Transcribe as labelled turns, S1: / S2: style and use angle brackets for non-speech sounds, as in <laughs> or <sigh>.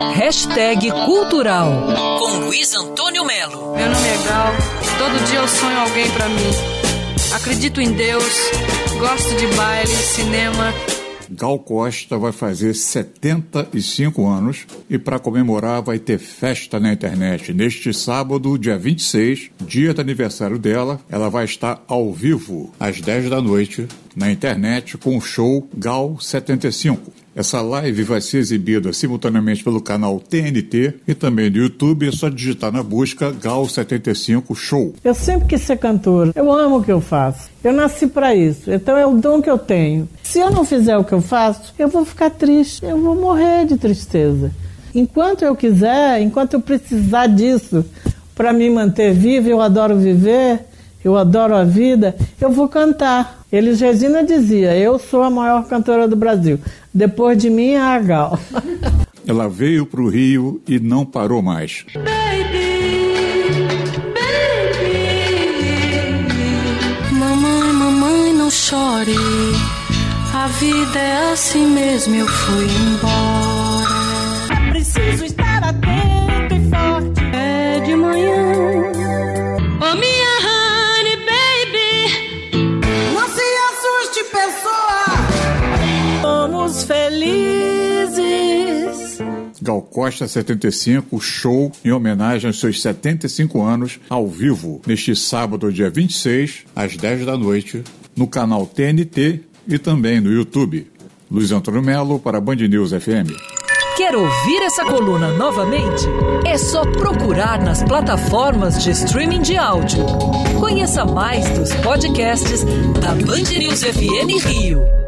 S1: Hashtag Cultural com Luiz Antônio Melo.
S2: Meu nome é Gal, todo dia eu sonho alguém para mim. Acredito em Deus, gosto de baile, cinema.
S3: Gal Costa vai fazer 75 anos e para comemorar vai ter festa na internet. Neste sábado, dia 26, dia do aniversário dela, ela vai estar ao vivo às 10 da noite na internet com o show Gal 75. Essa live vai ser exibida simultaneamente pelo canal TNT e também no YouTube. É só digitar na busca Gal75 Show.
S4: Eu sempre quis ser cantora. Eu amo o que eu faço. Eu nasci para isso. Então é o dom que eu tenho. Se eu não fizer o que eu faço, eu vou ficar triste. Eu vou morrer de tristeza. Enquanto eu quiser, enquanto eu precisar disso para me manter viva, eu adoro viver, eu adoro a vida, eu vou cantar. Elis Regina dizia: Eu sou a maior cantora do Brasil. Depois de mim, a Gal. <laughs>
S3: Ela veio para o Rio e não parou mais.
S5: Baby, baby. Mamãe, mamãe, não chore. A vida é assim mesmo, eu fui embora.
S6: Preciso estar atento
S3: Gal Costa 75, show em homenagem aos seus 75 anos, ao vivo, neste sábado, dia 26, às 10 da noite, no canal TNT e também no YouTube. Luiz Antônio Melo para Band News FM.
S1: Quer ouvir essa coluna novamente? É só procurar nas plataformas de streaming de áudio. Conheça mais dos podcasts da Band News FM Rio.